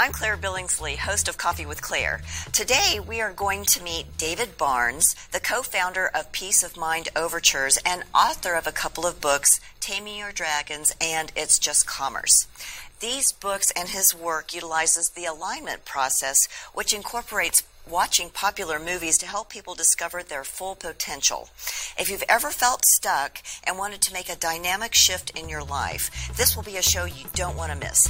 I'm Claire Billingsley, host of Coffee with Claire. Today we are going to meet David Barnes, the co-founder of Peace of Mind Overtures and author of a couple of books, Taming Your Dragons and It's Just Commerce. These books and his work utilizes the alignment process, which incorporates watching popular movies to help people discover their full potential. If you've ever felt stuck and wanted to make a dynamic shift in your life, this will be a show you don't want to miss.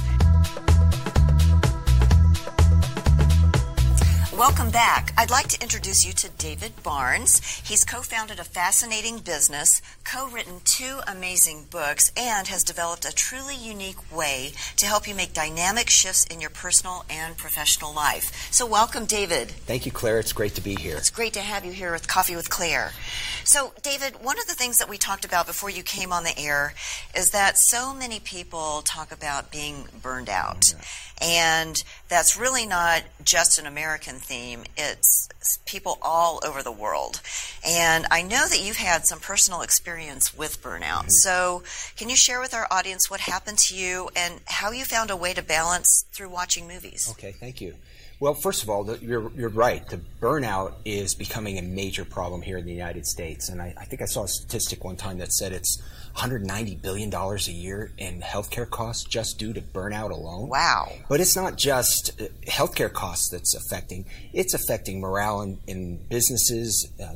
Welcome back. I'd like to introduce you to David Barnes. He's co founded a fascinating business, co written two amazing books, and has developed a truly unique way to help you make dynamic shifts in your personal and professional life. So, welcome, David. Thank you, Claire. It's great to be here. It's great to have you here with Coffee with Claire. So, David, one of the things that we talked about before you came on the air is that so many people talk about being burned out. Yeah. And that's really not just an American theme, it's people all over the world. And I know that you've had some personal experience with burnout. Mm-hmm. So, can you share with our audience what happened to you and how you found a way to balance through watching movies? Okay, thank you. Well, first of all, the, you're, you're right. The burnout is becoming a major problem here in the United States. And I, I think I saw a statistic one time that said it's $190 billion a year in healthcare costs just due to burnout alone. Wow. But it's not just uh, healthcare costs that's affecting, it's affecting morale in, in businesses, uh,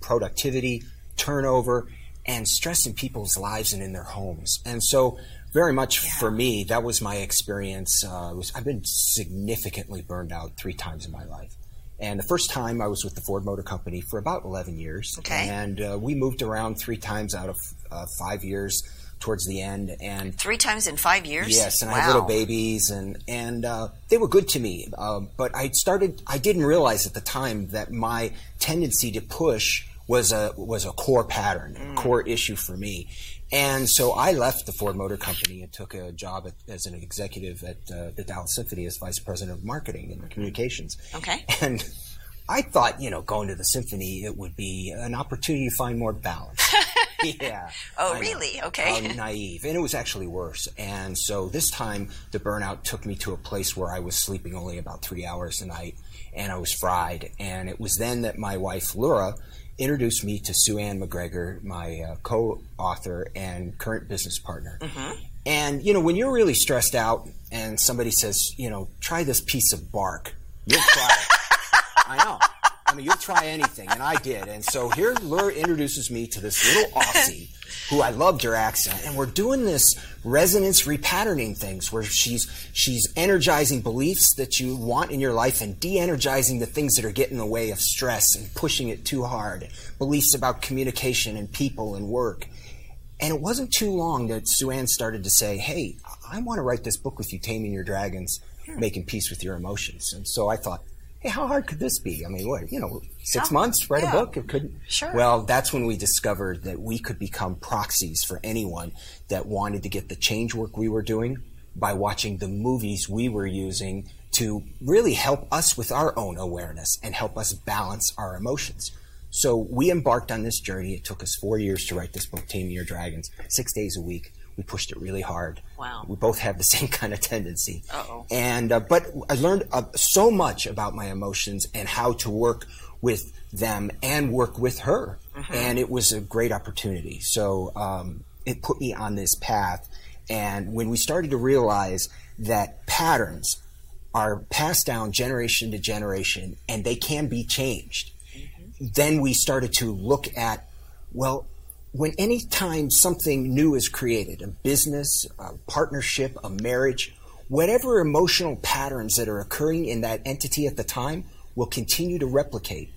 productivity, turnover, and stress in people's lives and in their homes. And so very much yeah. for me, that was my experience. Uh, was, I've been significantly burned out three times in my life. And the first time I was with the Ford Motor Company for about 11 years. Okay. And uh, we moved around three times out of uh, five years towards the end. And three times in five years. Yes, and wow. I had little babies, and and uh, they were good to me. Uh, but I started. I didn't realize at the time that my tendency to push was a was a core pattern, mm. a core issue for me. And so I left the Ford Motor Company and took a job at, as an executive at uh, the Dallas Symphony as vice president of marketing and communications. Okay. And I thought, you know, going to the symphony, it would be an opportunity to find more balance. yeah. Oh, really? Okay. Um, naive. And it was actually worse. And so this time, the burnout took me to a place where I was sleeping only about three hours a night and I was fried. And it was then that my wife, Laura, introduced me to Sue Ann McGregor, my uh, co-author and current business partner. Mm-hmm. And you know, when you're really stressed out, and somebody says, you know, try this piece of bark, you'll try. I know. I mean, you'll try anything, and I did. And so here, Laura introduces me to this little Aussie who I loved her accent, and we're doing this resonance repatterning things where she's she's energizing beliefs that you want in your life and de-energizing the things that are getting in the way of stress and pushing it too hard. Beliefs about communication and people and work. And it wasn't too long that Sue Ann started to say, "Hey, I want to write this book with you, Taming Your Dragons, Making Peace with Your Emotions." And so I thought, hey, how hard could this be? I mean, what, you know, six months, write yeah. a book? It could. Sure. Well, that's when we discovered that we could become proxies for anyone that wanted to get the change work we were doing by watching the movies we were using to really help us with our own awareness and help us balance our emotions. So we embarked on this journey. It took us four years to write this book, Taming Your Dragons, six days a week we pushed it really hard. Wow. We both have the same kind of tendency. Uh-oh. And uh, but I learned uh, so much about my emotions and how to work with them and work with her, mm-hmm. and it was a great opportunity. So um, it put me on this path. And when we started to realize that patterns are passed down generation to generation and they can be changed, mm-hmm. then we started to look at well, when any time something new is created, a business, a partnership, a marriage, whatever emotional patterns that are occurring in that entity at the time will continue to replicate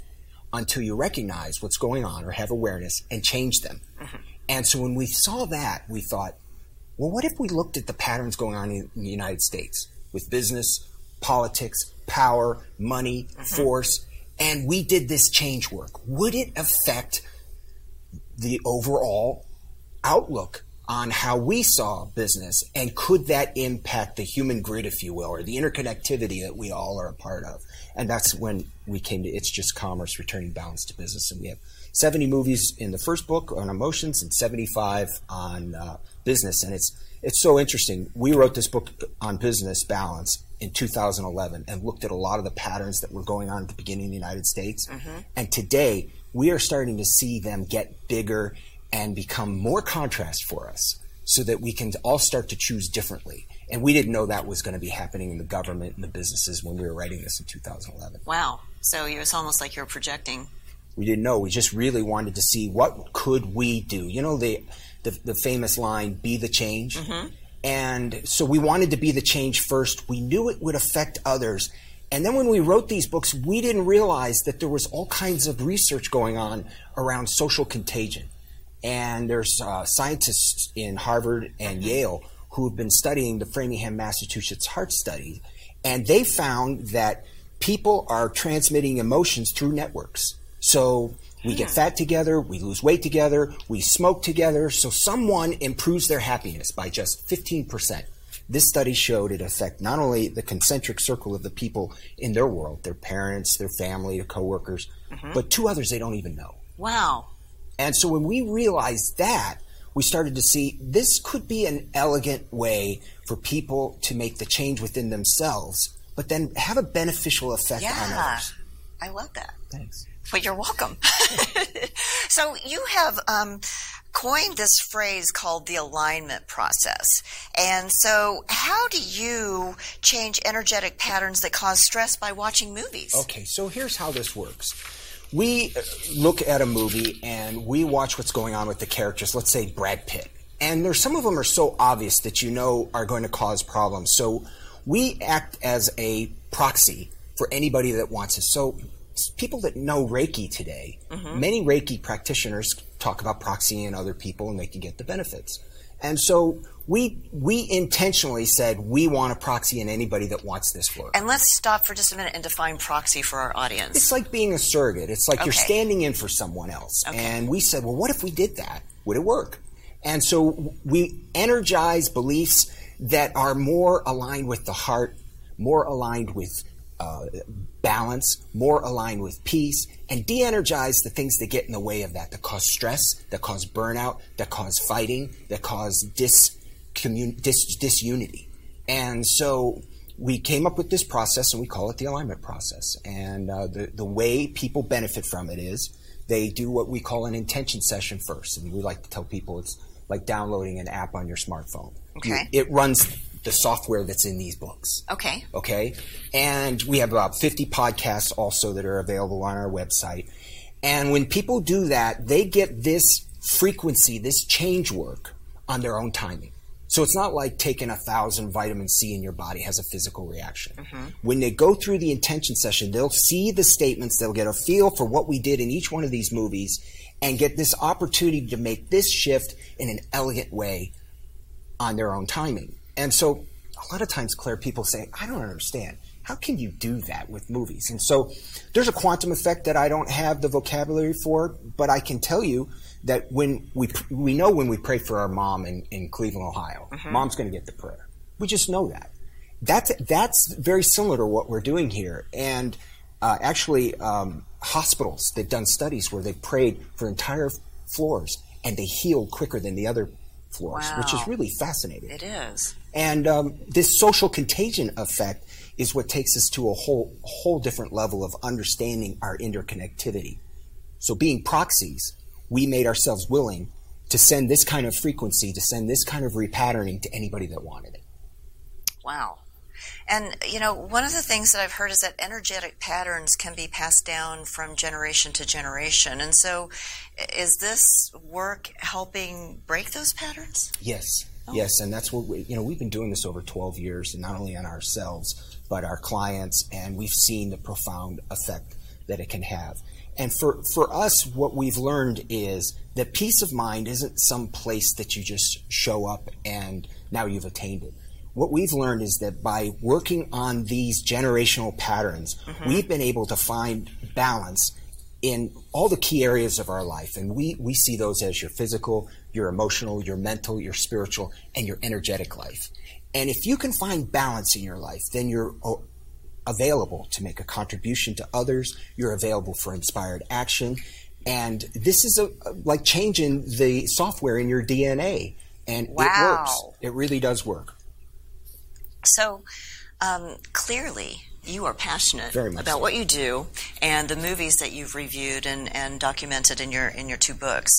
until you recognize what's going on or have awareness and change them. Mm-hmm. And so when we saw that, we thought, well, what if we looked at the patterns going on in the United States with business, politics, power, money, mm-hmm. force, and we did this change work? Would it affect the overall outlook on how we saw business and could that impact the human grid, if you will, or the interconnectivity that we all are a part of. And that's when we came to It's Just Commerce, Returning Balance to Business. And we have 70 movies in the first book on emotions and 75 on uh, business. And it's, it's so interesting. We wrote this book on business balance in 2011 and looked at a lot of the patterns that were going on at the beginning in the United States. Mm-hmm. And today, we are starting to see them get bigger and become more contrast for us so that we can all start to choose differently. And we didn't know that was going to be happening in the government and the businesses when we were writing this in 2011. Wow. So it was almost like you were projecting. We didn't know. We just really wanted to see what could we do. You know the the, the famous line, "Be the change." Mm-hmm. And so we wanted to be the change first. We knew it would affect others. And then when we wrote these books, we didn't realize that there was all kinds of research going on around social contagion. And there's uh, scientists in Harvard and. Yale who have been studying the Framingham, Massachusetts heart study. And they found that people are transmitting emotions through networks. So we get fat together, we lose weight together, we smoke together. So someone improves their happiness by just 15%. This study showed it affect not only the concentric circle of the people in their world, their parents, their family, their coworkers, mm-hmm. but two others they don't even know. Wow. And so when we realized that, we started to see this could be an elegant way for people to make the change within themselves, but then have a beneficial effect yeah, on others. I love that. Thanks. Well, you're welcome. so you have um, coined this phrase called the alignment process. And so, how do you change energetic patterns that cause stress by watching movies? Okay, so here's how this works. We look at a movie and we watch what's going on with the characters. Let's say Brad Pitt. And there's some of them are so obvious that you know are going to cause problems. So we act as a proxy for anybody that wants us. So people that know Reiki today, mm-hmm. many Reiki practitioners talk about proxying other people and they can get the benefits. And so we we intentionally said we want a proxy in anybody that wants this work. And let's stop for just a minute and define proxy for our audience. It's like being a surrogate. It's like okay. you're standing in for someone else. Okay. And we said, well, what if we did that? Would it work? And so we energize beliefs that are more aligned with the heart, more aligned with uh, balance, more aligned with peace, and de energize the things that get in the way of that, that cause stress, that cause burnout, that cause fighting, that cause dis, commun- dis, disunity. And so we came up with this process and we call it the alignment process. And uh, the, the way people benefit from it is they do what we call an intention session first. And we like to tell people it's like downloading an app on your smartphone. Okay. You, it runs the software that's in these books. Okay. Okay. And we have about 50 podcasts also that are available on our website. And when people do that, they get this frequency, this change work on their own timing. So it's not like taking a thousand vitamin C in your body has a physical reaction. Mm-hmm. When they go through the intention session, they'll see the statements, they'll get a feel for what we did in each one of these movies, and get this opportunity to make this shift in an elegant way on their own timing. And so a lot of times, Claire, people say, I don't understand. How can you do that with movies? And so there's a quantum effect that I don't have the vocabulary for, but I can tell you that when we, we know when we pray for our mom in, in Cleveland, Ohio, mm-hmm. mom's going to get the prayer. We just know that. That's, that's very similar to what we're doing here. And uh, actually, um, hospitals, they've done studies where they've prayed for entire floors and they healed quicker than the other floors, wow. which is really fascinating. It is. And um, this social contagion effect is what takes us to a whole whole different level of understanding our interconnectivity. So, being proxies, we made ourselves willing to send this kind of frequency, to send this kind of repatterning to anybody that wanted it. Wow. And, you know, one of the things that I've heard is that energetic patterns can be passed down from generation to generation. And so, is this work helping break those patterns? Yes. Oh. Yes. And that's what we, you know, we've been doing this over 12 years, and not only on ourselves, but our clients, and we've seen the profound effect that it can have. And for, for us, what we've learned is that peace of mind isn't some place that you just show up and now you've attained it what we've learned is that by working on these generational patterns, mm-hmm. we've been able to find balance in all the key areas of our life. And we, we see those as your physical, your emotional, your mental, your spiritual, and your energetic life. And if you can find balance in your life, then you're uh, available to make a contribution to others. You're available for inspired action. And this is a, like changing the software in your DNA. And wow. it works. It really does work. So, Um, clearly, you are passionate Very much about so. what you do and the movies that you've reviewed and, and documented in your in your two books.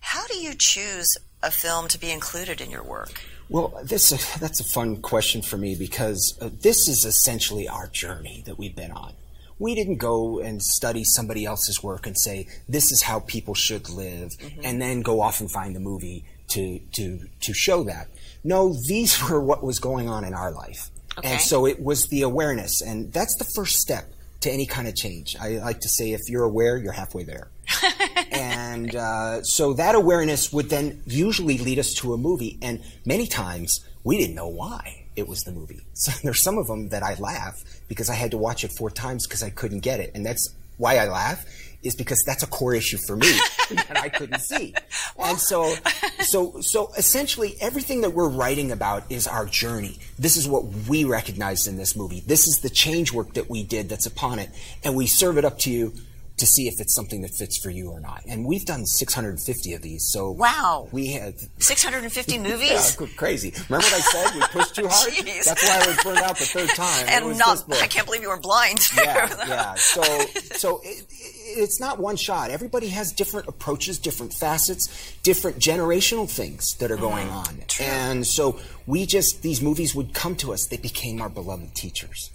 How do you choose a film to be included in your work? Well, this that's a fun question for me because uh, this is essentially our journey that we've been on. We didn't go and study somebody else's work and say this is how people should live, and then go off and find the movie to to to show that. No, these were what was going on in our life, Okay. and so it was the awareness, and that's the first step to any kind of change. I like to say, if you're aware, you're halfway there. And uh, so that awareness would then usually lead us to a movie. And many times we didn't know why it was the movie. So there's some of them that i laugh because i had to watch it four times because i couldn't get it. And that's why i laugh is because that's a core issue for me that i couldn't see. And so so so essentially everything that we're writing about is our journey. This is what we recognized in this movie. This is the change work that we did that's upon it. And we serve it up to you to see if it's something that fits for you or not. And we've done 650 of these. So Wow. we had 650 movies? yeah, crazy. Remember what I said? We pushed too hard. That's why I was burned out the third time. And not. I can't believe you were blind. yeah, yeah. So, so it, it, it's not one shot. Everybody has different approaches, different facets, different generational things that are going mm-hmm. on. True. And so we just these movies would come to us. They became our beloved teachers.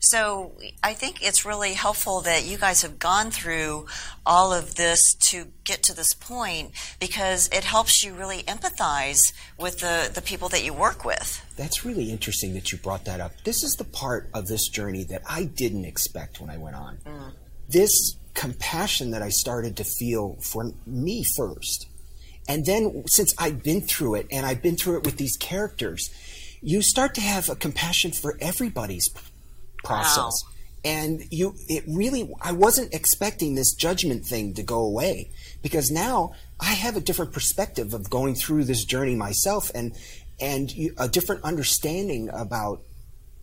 So I think it's really helpful that you guys have gone through all of this to get to this point because it helps you really empathize with the, the people that you work with. That's really interesting that you brought that up. This is the part of this journey that I didn't expect when I went on. Mm. This compassion that I started to feel for me first. And then since I've been through it and I've been through it with these characters, you start to have a compassion for everybody's process. And you, it really, I wasn't expecting this judgment thing to go away because now I have a different perspective of going through this journey myself and, and you, a different understanding about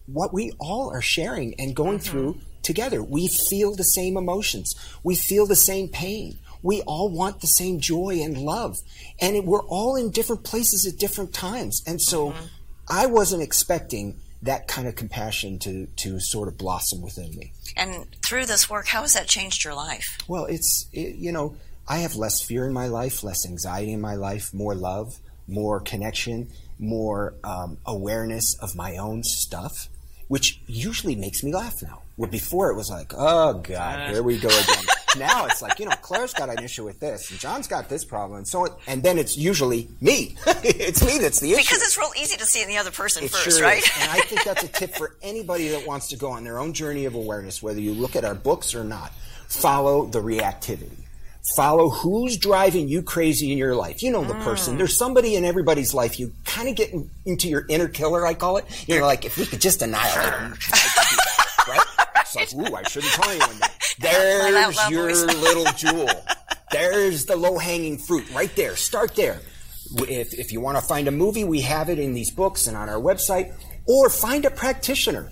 what we all are sharing and going mm-hmm. through together. We feel the same emotions. We feel the same pain. We all want the same joy and love. And it, we're all in different places at different times. And so mm-hmm. I wasn't expecting that kind of compassion to, to sort of blossom within me. And through this work, how has that changed your life? Well, it's, it, you know, I have less fear in my life, less anxiety in my life, more love, more connection, more um, awareness of my own stuff, which usually makes me laugh now. Where before it was like, oh God, here we go again. now it's like, you know, Claire's got an issue with this, and John's got this problem, and so, it, and then it's usually me. it's me that's the issue. Because it's real easy to see in the other person It first, sure right? is. And I think that's a tip for anybody that wants to go on their own journey of awareness, whether you look at our books or not. Follow the reactivity. Follow who's driving you crazy in your life. You know the person. Mm. There's somebody in everybody's life. You kind of get in, into your inner killer, I call it. You're like, if we could just annihilate him, I could do that, right? It's like, ooh, I shouldn't tell anyone that. There's your little jewel. There's the low hanging fruit right there. Start there. If, if you want to find a movie, we have it in these books and on our website, or find a practitioner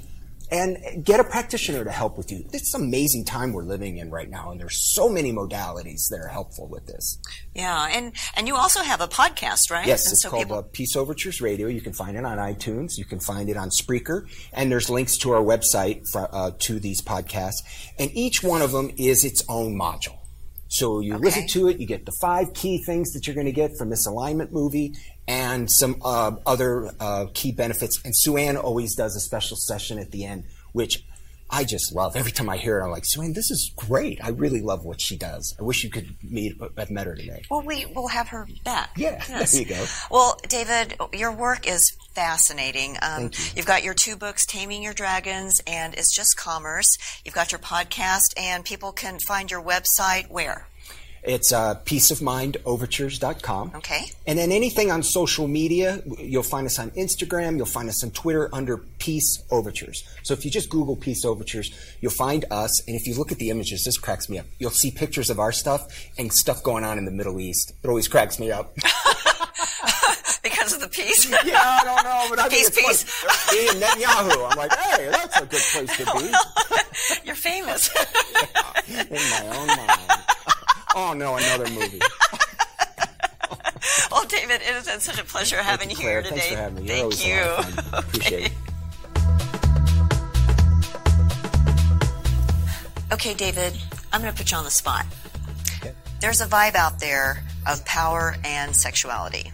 and get a practitioner to help with you. It's an amazing time we're living in right now, and there's so many modalities that are helpful with this. yeah, and and you also have a podcast, right? Yes, and it's so called people- uh, Peace Overtures Radio. You can find it on iTunes. You can find it on Spreaker, and there's links to our website for, uh, to these podcasts. And each one of them is its own module. So you listen to it, you get the five key things that you're going to get from this alignment movie, and some uh, other uh, key benefits. And Sue Ann always does a special session at the end, which I just love. Every time I hear it, I'm like, Sue Ann, this is great. I really love what she does. I wish you could meet. I've met her today. Well, we will have her back. Yeah, Yes. there you go. Well, David, your work is fascinating. Um, Thank you. You've got your two books, Taming Your Dragons and It's Just Commerce. You've got your podcast, and people can find your website where? It's uh, peaceofmindovertures.com. Okay. And then anything on social media, you'll find us on Instagram, you'll find us on Twitter under Peace Overtures. So if you just Google Peace Overtures, you'll find us. And if you look at the images, this cracks me up. You'll see pictures of our stuff and stuff going on in the Middle East. It always cracks me up. Because of the peace. yeah, I don't know, but I Peace, think it's fun. Me Netanyahu. I'm like, hey, that's a good place to be You're famous. in my own mind oh no, another movie. well, David, it has been such a pleasure having you, here today. Thanks for having me. You're Thank you. Okay. Appreciate it. Okay, David, I'm going to put you on the spot. Okay. There's a vibe out there of power and sexuality.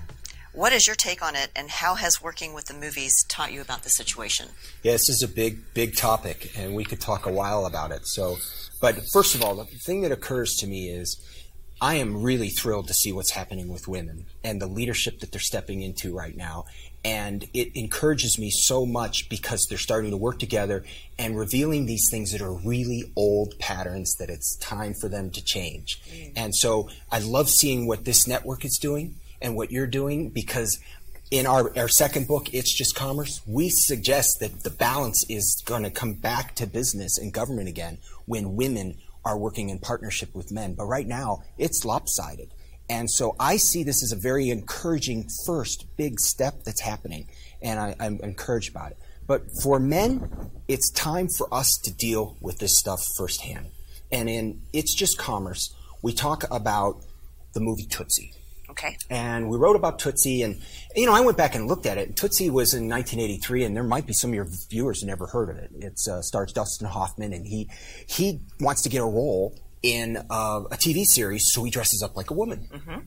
What is your take on it, and how has working with the movies taught you about the situation? Yeah, this is a big, big topic, and we could talk a while about it. So, but first of all, the thing that occurs to me is I am really thrilled to see what's happening with women and the leadership that they're stepping into right now. And it encourages me so much because they're starting to work together and revealing these things that are really old patterns that it's time for them to change. Mm. And so I love seeing what this network is doing and what you're doing because in our, our second book, It's Just Commerce, we suggest that the balance is going to come back to business and government again when women are working in partnership with men. But right now, it's lopsided. And so I see this as a very encouraging first big step that's happening, and I, am encouraged about it. But for men, it's time for us to deal with this stuff firsthand. And in It's Just Commerce, we talk about the movie Tootsie. Okay. And we wrote about Tootsie, and you know, I went back and looked at it. Tootsie was in 1983, and there might be some of your viewers who never heard of it. It uh, stars Dustin Hoffman, and he he wants to get a role in uh, a TV series, so he dresses up like a woman. Mm-hmm.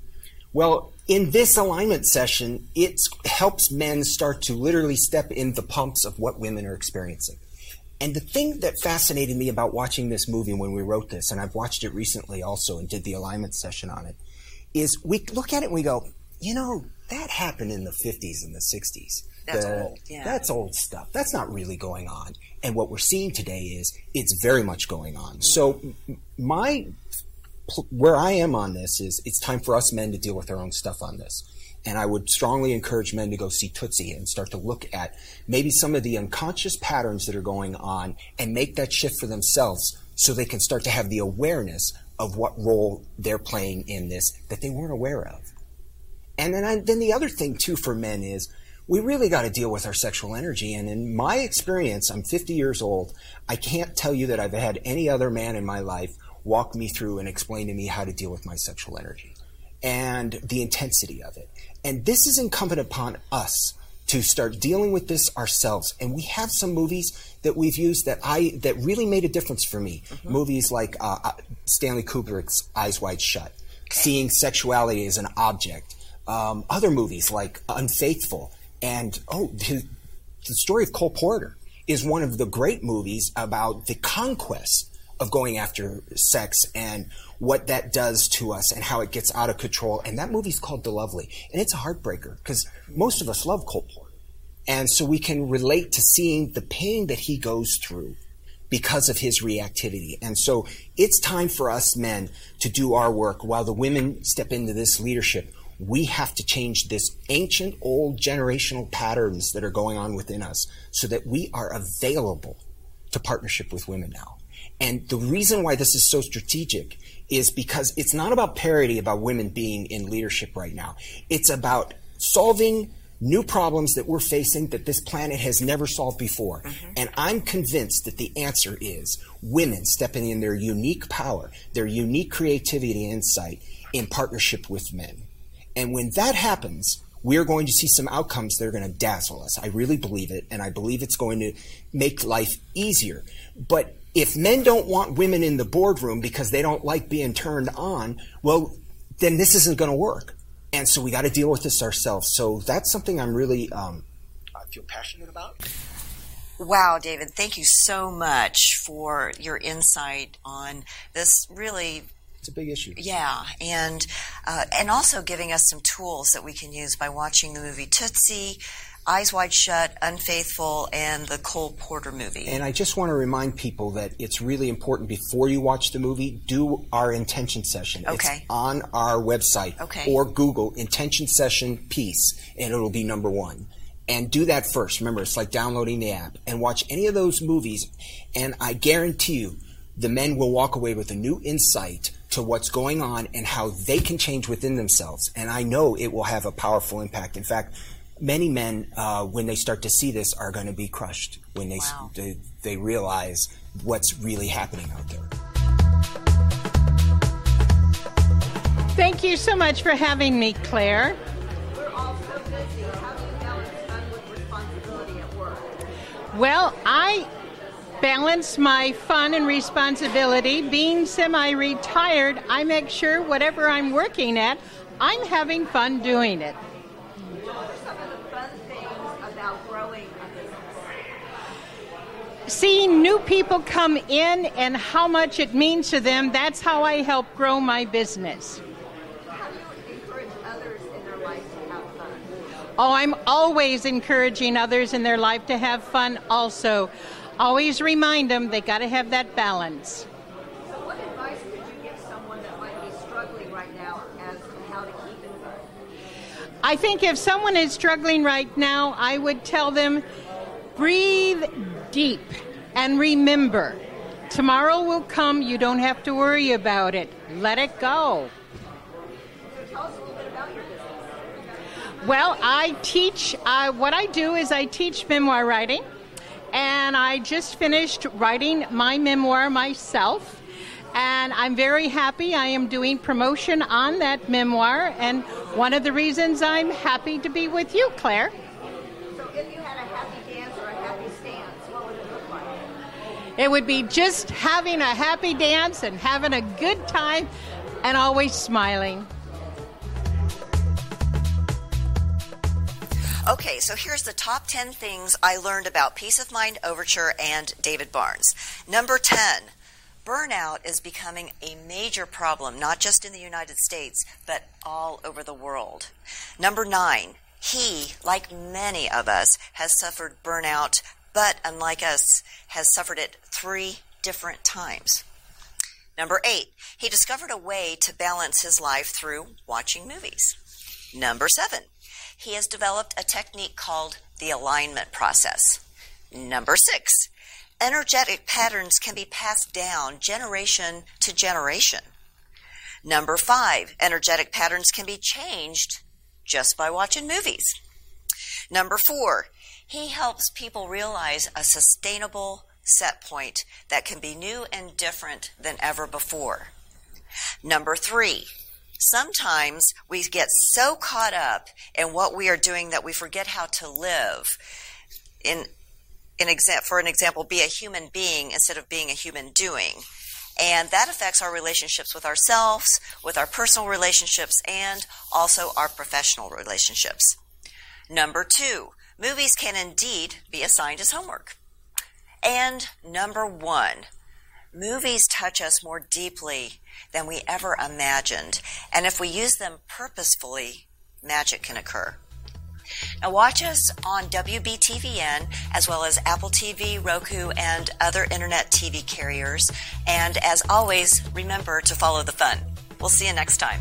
Well, in this alignment session, it helps men start to literally step in the pumps of what women are experiencing. And the thing that fascinated me about watching this movie when we wrote this, and I've watched it recently also and did the alignment session on it, is we look at it and we go, you know, that happened in the 50s and the 60s. That's the, old. Yeah. That's old stuff. That's not really going on. And what we're seeing today is it's very much going on. So my where I am on this is it's time for us men to deal with our own stuff on this. And I would strongly encourage men to go see Tootsie and start to look at maybe some of the unconscious patterns that are going on and make that shift for themselves so they can start to have the awareness of what role they're playing in this that they weren't aware of. And then, I, then the other thing too for men is we really got to deal with our sexual energy. And in my experience, I'm 50 years old. I can't tell you that I've had any other man in my life walk me through and explain to me how to deal with my sexual energy and the intensity of it. And this is incumbent upon us to start dealing with this ourselves. And we have some movies that we've used that I that really made a difference for me. Mm-hmm. Movies like uh, uh Stanley Kubrick's Eyes Wide Shut, okay. seeing sexuality as an object. Um, other movies like Unfaithful, and oh, the, the story of Cole Porter is one of the great movies about the conquest of going after sex and what that does to us and how it gets out of control. And that movie's called De-Lovely. And it's a heartbreaker because most of us love Cole Porter. And so we can relate to seeing the pain that he goes through because of his reactivity. And so it's time for us men to do our work while the women step into this leadership. We have to change this ancient, old generational patterns that are going on within us so that we are available to partnership with women now. And the reason why this is so strategic is because it's not about parity about women being in leadership right now. It's about solving new problems that we're facing that this planet has never solved before. Mm-hmm. And I'm convinced that the answer is women stepping in their unique power, their unique creativity and insight in partnership with men. And when that happens, we are going to see some outcomes that are going to dazzle us. I really believe it, and I believe it's going to make life easier. But if men don't want women in the boardroom because they don't like being turned on, well, then this isn't going to work and so we got to deal with this ourselves. So that's something I'm really um, I feel passionate about. Wow, David, thank you so much for your insight on this really it's a big issue. Yeah, and uh, and also giving us some tools that we can use by watching the movie Tootsie, Eyes Wide Shut, Unfaithful, and the Cole Porter movie. And I just want to remind people that it's really important before you watch the movie, do our intention session. Okay. It's on our website. Okay. Or Google intention session peace, and it'll be number one. And do that first. Remember, it's like downloading the app and watch any of those movies. And I guarantee you, the men will walk away with a new insight to what's going on and how they can change within themselves. And I know it will have a powerful impact. In fact, many men, uh, when they start to see this, are going to be crushed when they, wow. they, they realize what's really happening out there. Thank you so much for having me, Claire. We're all so busy. How do you balance time with responsibility at work? Well, I balance my fun and responsibility. Being semi retired, I make sure whatever I'm working at, I'm having fun doing it. Seeing new people come in and how much it means to them, that's how I help grow my business. Oh, I'm always encouraging others in their life to have fun also. Always remind them they got to have that balance. So, what advice could you give someone that might be struggling right now as to how to keep fun? I think if someone is struggling right now, I would tell them breathe deep and remember tomorrow will come. You don't have to worry about it. Let it go. So, tell us a little bit about your business. Well, I teach, uh, what I do is I teach memoir writing, and I just finished writing my memoir myself. And I'm very happy. I am doing promotion on that memoir, and one of the reasons I'm happy to be with you, Claire. So, if you had a happy dance or a happy stance, what would it look like? It would be just having a happy dance and having a good time and always smiling. Okay, so here's the top 10 things I learned about Peace of Mind Overture and David Barnes. Number 10, burnout is becoming a major problem, not just in the United States, but all over the world. Number 9, he, like many of us, has suffered burnout, but unlike us, has suffered it three different times. Number 8, he discovered a way to balance his life through watching movies. Number 7, he has developed a technique called the alignment process. Number six, energetic patterns can be passed down generation to generation. Number five, energetic patterns can be changed just by watching movies. Number four, he helps people realize a sustainable set point that can be new and different than ever before. Number three, sometimes we get so caught up in what we are doing that we forget how to live. In, in exa- for an example, be a human being instead of being a human doing. And that affects our relationships with ourselves, with our personal relationships, and also our professional relationships. Number two, movies can indeed be assigned as homework. And number one, movies touch us more deeply than we ever imagined. And if we use them purposefully, magic can occur. Now, watch us on WBTVN as well as Apple TV, Roku, and other internet TV carriers. And as always, remember to follow the fun. We'll see you next time.